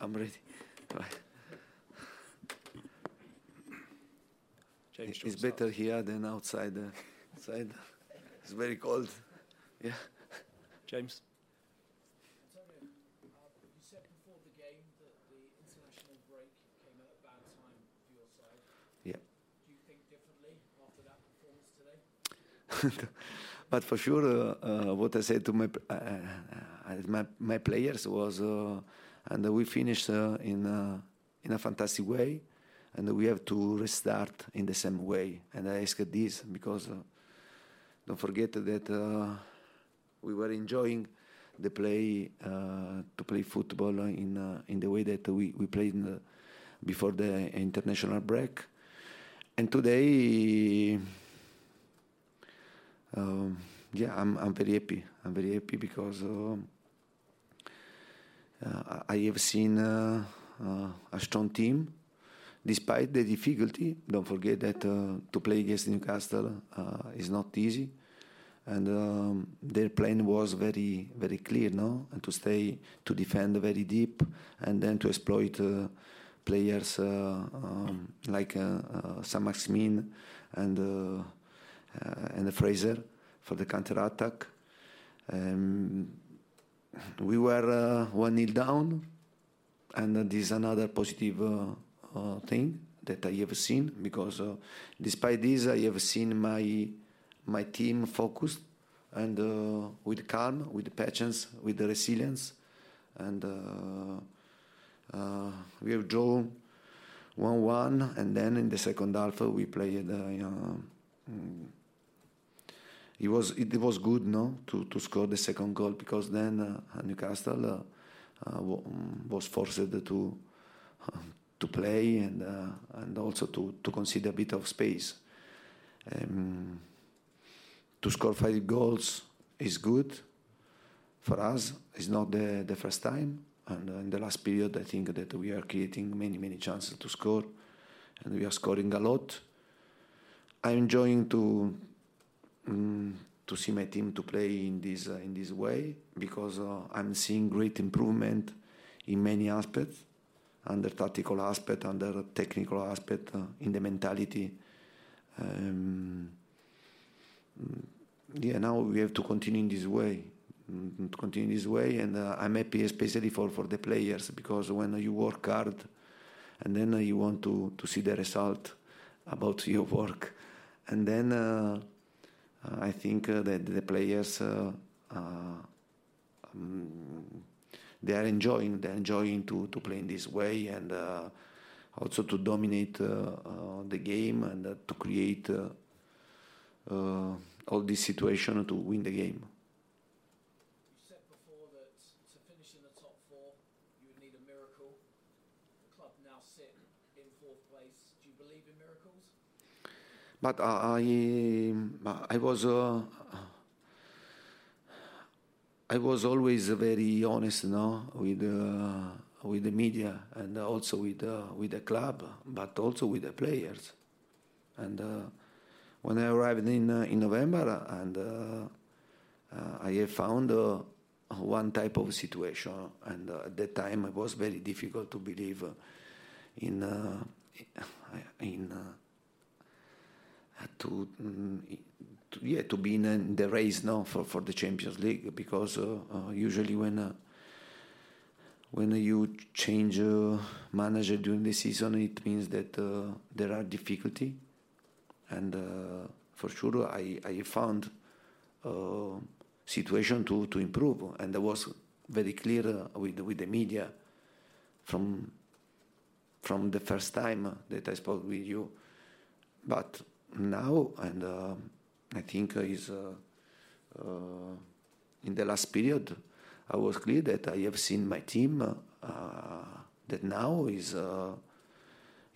I'm ready. James, It's better here than outside. Uh, outside, it's very cold. Yeah. James. You said before the game that the international break came at a bad time for your side. Yeah. Do you think differently after that performance today? but for sure, uh, uh, what I said to my uh, uh, my, my players was, uh, and we finished uh, in uh, in a fantastic way, and we have to restart in the same way. And I ask this because uh, don't forget that we were enjoying the play to play football in in the way that we we played the, before the international break, and today. Um, yeah, I'm I'm very happy. I'm very happy because um, uh, I have seen uh, uh, a strong team, despite the difficulty. Don't forget that uh, to play against Newcastle uh, is not easy, and um, their plan was very very clear, no, and to stay to defend very deep, and then to exploit players uh, um, like uh, uh, Saint-Maximin and. Uh, and Fraser for the counter attack. Um, we were uh, one nil down, and uh, this is another positive uh, thing that I have seen because despite this, I have seen my my team focused and uh, with calm, with patience, with resilience, and uh, uh, we have drawn one one, and then in the second half we played. Mm, it was it was good no to, to score the second goal because then uh, Newcastle uh, uh, was forced to to play and and also to, to concede a bit of space. Um, to score five goals is good for us. It's not the, the first time, and in the last period, I think that we are creating many many chances to score, and we are scoring a lot. I'm enjoying to mm, to see my team to play in this uh, in this way because uh, I'm seeing great improvement in many aspects, under tactical aspect, under technical aspect, uh, in the mentality. Um, mm, yeah, now we have to continue in this way, mm, to continue this way, and uh, I'm happy especially for, for the players because when you work hard, and then uh, you want to, to see the result about your work, and then uh, Uh, I think uh, that the players uh, um, they are enjoying they're enjoying to, to play in this way and also to dominate the game and to create all this situation to win the game. You said before that to finish in the top four, you would need a miracle. The club now sit in fourth place. Do you believe in miracles? But I, I was, uh, I was always very honest, no, with uh, with the media and also with uh, with the club, but also with the players. And uh, when I arrived in uh, in November, and uh, I have found one type of situation, and at that time it was very difficult to believe in in to, to, yeah to be in the race now for, for the Champions League because uh, uh, usually when uh, when you change manager during the season it means that there are difficulty. And for sure I, I found a situation to, to improve. And I was very clear with with the media from from the first time that I spoke with you. But now, and uh, I think uh, is uh, uh, in the last period, I was clear that I have seen my team uh, that now is uh,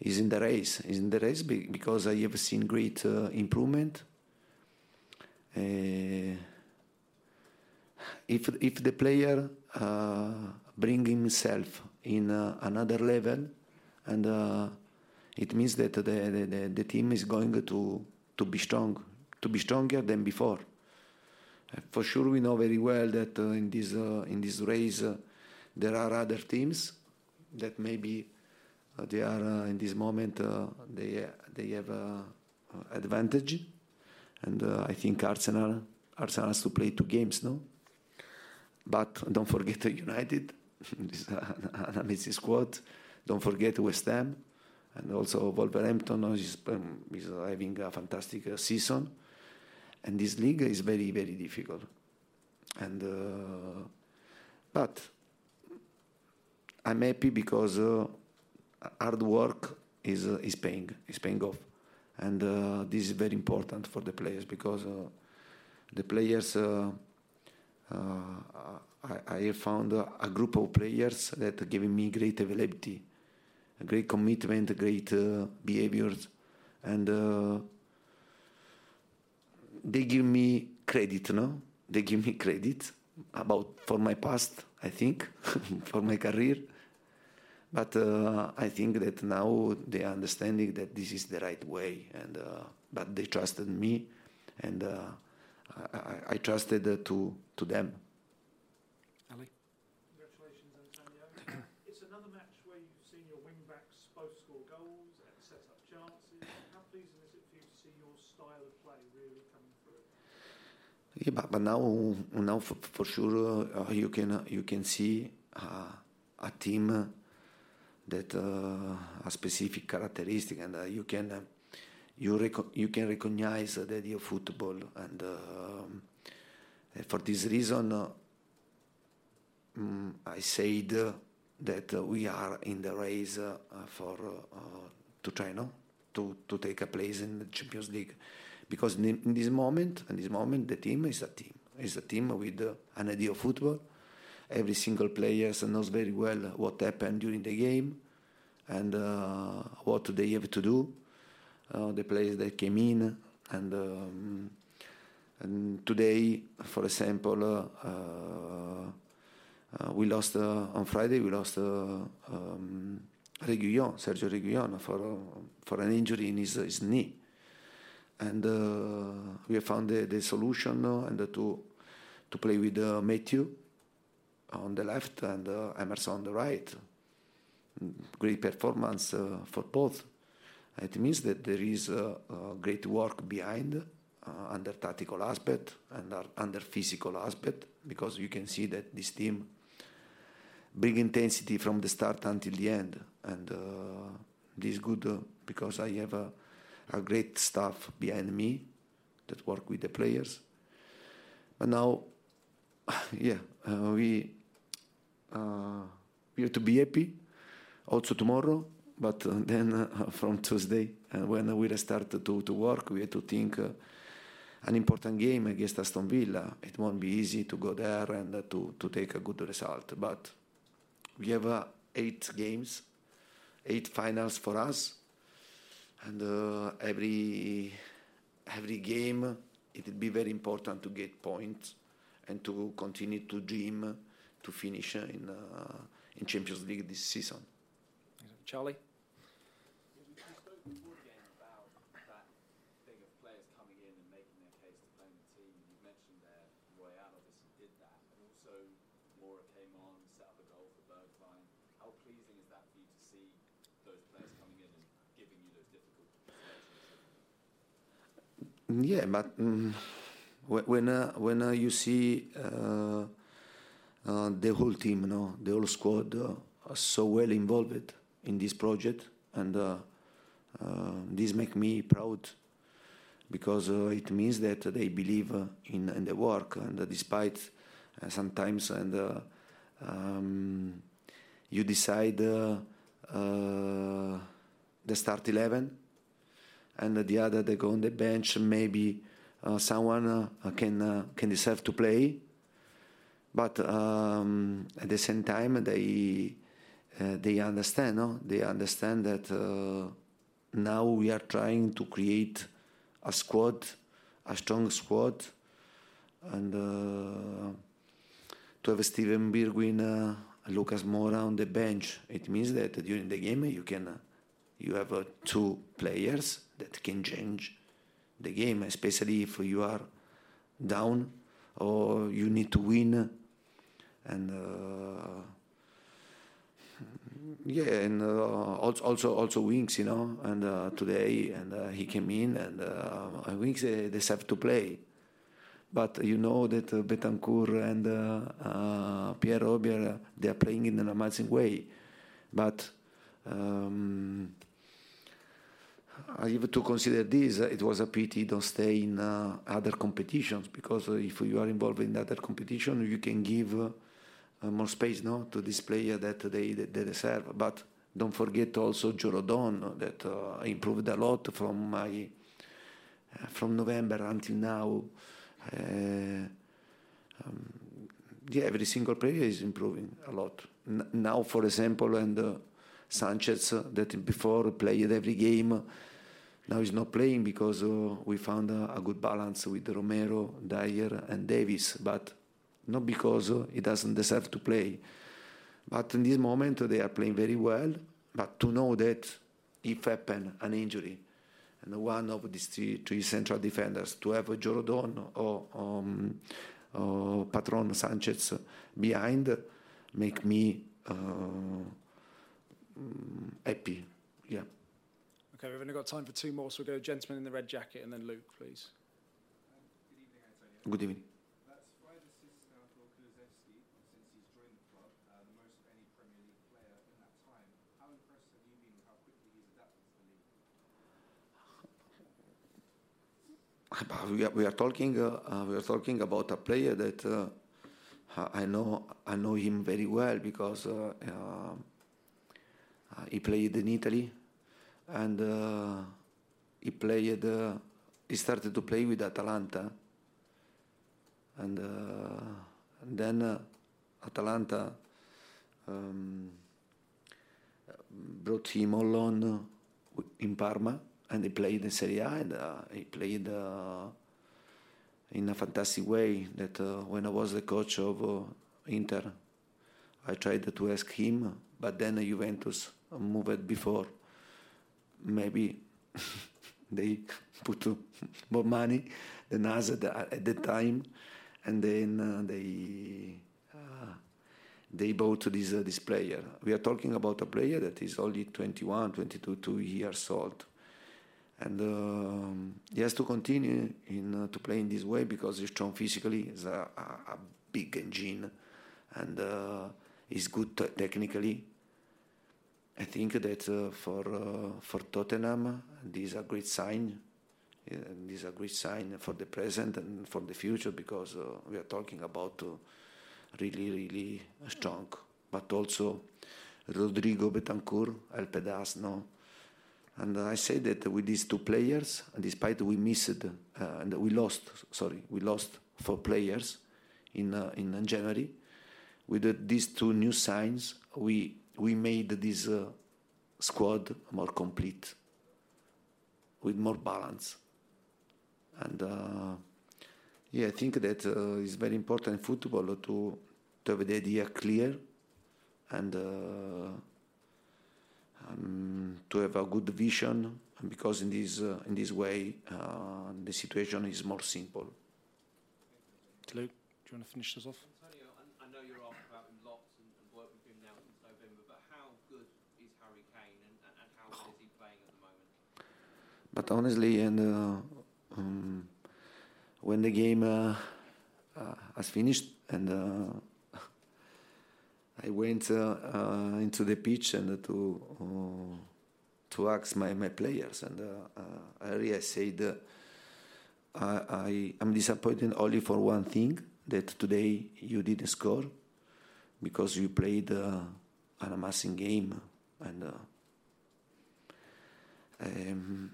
is in the race. Is in the race because I have seen great improvement. if if the player bring himself in another level and it means that the, the, the, team is going to, to be strong, to be stronger than before. Uh, for sure, we know very well that uh, in this uh, in this race uh, there are other teams that maybe uh, they are uh, in this moment they they have advantage, and I think Arsenal Arsenal has to play two games, no. But don't forget United, this an amazing squad. Don't forget West Ham and also Wolverhampton is, um, is having a fantastic uh, season. And this league is very, very difficult. And uh, but I'm happy because uh, hard work is uh, is paying is paying off, and uh, this is very important for the players because uh, the players. I, I found a group of players that giving me great availability great commitment, great uh, behaviors, and uh, they give me credit. No, they give me credit about for my past. I think for my career, but uh, I think that now they are understanding that this is the right way, and uh, but they trusted me, and uh, I, I, trusted to to them. Yeah, but, but now, now for, for sure, uh, you can you can see uh, a team that uh, a specific characteristic, and uh, you can uh, you rec- you can recognize the idea of football, and uh, for this reason, um, I said that we are in the race for to no? To to take a place in the Champions League because in, in this moment, in this moment, the team is a team. It's a team with uh, an idea of football. Every single player knows very well what happened during the game and uh, what they have to do. Uh, the players that came in and, um, and today, for example, uh, uh, we lost uh, on Friday. We lost um, Reguilon, Sergio Reguilon, for for an injury in his, his knee and uh, we have found the, the solution uh, and to to play with uh, Matthew on the left and Emerson on the right. Great performance for both. It means that there is great work behind uh, under tactical aspect and under physical aspect because you can see that this team bring intensity from the start until the end and uh, this is good uh, because I have a a great staff behind me that work with the players. But now, yeah, uh, we uh, we have to be happy also tomorrow. But uh, then uh, from Tuesday, uh, when we start to, to work, we have to think uh, an important game against Aston Villa. It won't be easy to go there and to, to take a good result. But we have eight games, eight finals for us, and uh, every every game it will be very important to get points and to continue to dream to finish in uh, in Champions League this season. Charlie? Yeah, but wh- when uh, when uh, you see uh, uh, the whole team, no, the whole squad uh, are so well involved in this project, and uh, this make me proud because it means that they believe in, in the work, and despite sometimes and um, you decide the start eleven and the other they go on the bench. Maybe uh, someone uh, can uh, can deserve to play, but um, at the same time they uh, they understand. No? They understand that now we are trying to create a squad, a strong squad, and to have Steven Bergwijn, Lucas Moura on the bench. It means that during the game you can. You have uh, two players that can change the game, especially if you are down or you need to win. And uh, yeah, and uh, also also Winks, you know. And uh, today, and uh, he came in, and uh, Winks uh, they have to play. But you know that uh, Bentancur and uh, Pierre Højbjerg, they are playing in an amazing way. But um, I have to consider this. It was a pity don't stay in uh, other competitions because uh, if you are involved in other competition, you can give uh, uh, more space, no, to this player that they they deserve. But don't forget also Joe Rodon that uh, improved a lot from my uh, from November until now. Uh, um, yeah, every single player is improving a lot. N- now, for example, and uh, Sanchez uh, that before played every game. Now he's not playing because uh, we found a, a good balance with Romero, Dier, and Davies, but not because uh, he doesn't deserve to play. But in this moment, they are playing very well. But to know that if happen an injury, and one of these three, three central defenders, to have Joe Rodon or, um, or Patron Sanchez behind, make me happy. Yeah. Okay, we've only got time for two more, so we'll go gentleman in the red jacket and then Luke, please. Good evening. We are, we are talking. Uh, uh, we are talking about a player that uh, I know. I know him very well because uh, uh, uh, he played in Italy, and uh, he played. Uh, he started to play with Atalanta, and, uh, and then uh, Atalanta um, brought him on loan in Parma, and he played in Serie A, and uh, he played uh, in a fantastic way. That uh, when I was the coach of uh, Inter, I tried to ask him, but then Juventus moved before. Maybe they put more money than us at the, time, and then uh, they uh, they bought this uh, this player. We are talking about a player that is only 21, 22 two years old, and um, he has to continue in uh, to play in this way because he's strong physically. He's a, a, a big engine, and he's good te- technically. I think that uh, for uh, for Tottenham, this is a great sign And this is a great sign for the present and for the future because uh, we are talking about uh, really, really strong. But also, Rodrigo Bentancur helped us, no? And I say that with these two players, despite we missed uh, and we lost, sorry, we lost four players in uh, in January. With these two new signs, we we made this uh, squad more complete, with more balance, and uh, yeah, I think that uh, it's very important in football to to have the idea clear, and uh, um, to have a good vision, because in this uh, in this way the situation is more simple. Luke, do you want to finish this off? Antonio, I know you're asked about him lots and, and worked with him now since November, but how good is Harry Kane and, and, and how well is he playing at the moment? But honestly, and uh, um, when the game uh, uh, has finished and uh, I went uh, uh, into the pitch and to to ask my, my players, and I really said. I, I am disappointed only for one thing that today you didn't score because you played an amazing game and um,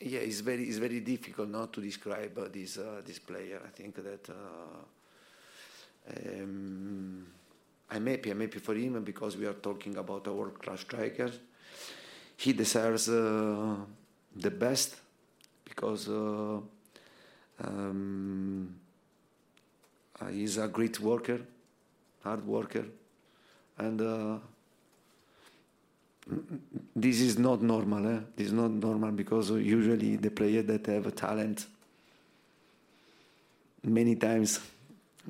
yeah it's very it's very difficult not to describe uh, this uh, this player. I think that uh, um, I'm happy I'm happy for him because we are talking about a world class striker. He deserves uh, the best because uh, um, uh, he's a great worker, hard worker, and this is not normal. Eh? This is not normal because usually the players that have a talent many times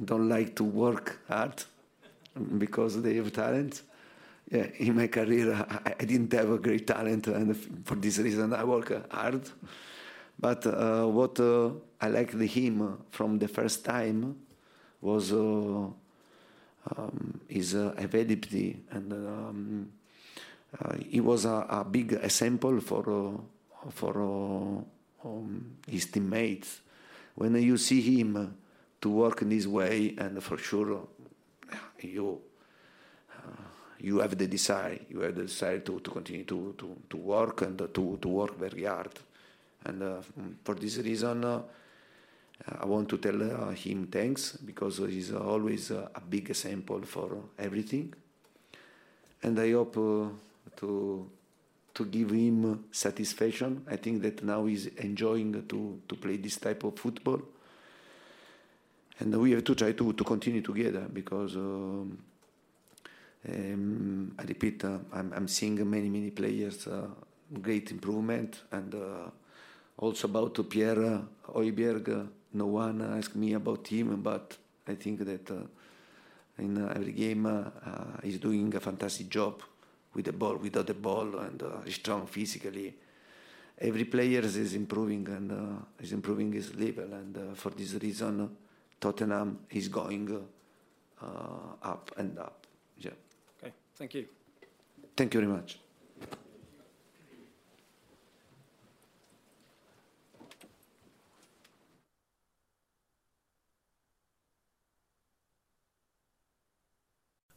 don't like to work hard because they have talent. Yeah, in my career, I, I didn't have a great talent, and for this reason, I work hard. But uh, what uh, I liked him from the first time was uh, um, his availability, and um, he was a, a, big example for for um, his teammates. When you see him to work in this way, and for sure you you have the desire, you have the desire to, to continue to, to, to work and to, to work very hard. And uh, for this reason, uh, I want to tell uh, him thanks because he's always a big example for everything. And I hope to to give him satisfaction. I think that now he's enjoying to, to play this type of football. And we have to try to, to continue together because um, um, I repeat, uh, I'm, I'm seeing many, many players, uh, great improvement, and uh, also about Pierre Højbjerg. No one asked me about him, but I think that uh, in uh, every game uh, he's doing a fantastic job with the ball, without the ball, and uh, he's strong physically. Every player is improving and uh, is improving his level, and uh, for this reason, Tottenham is going up and up. Yeah. Okay, thank you. Thank you very much.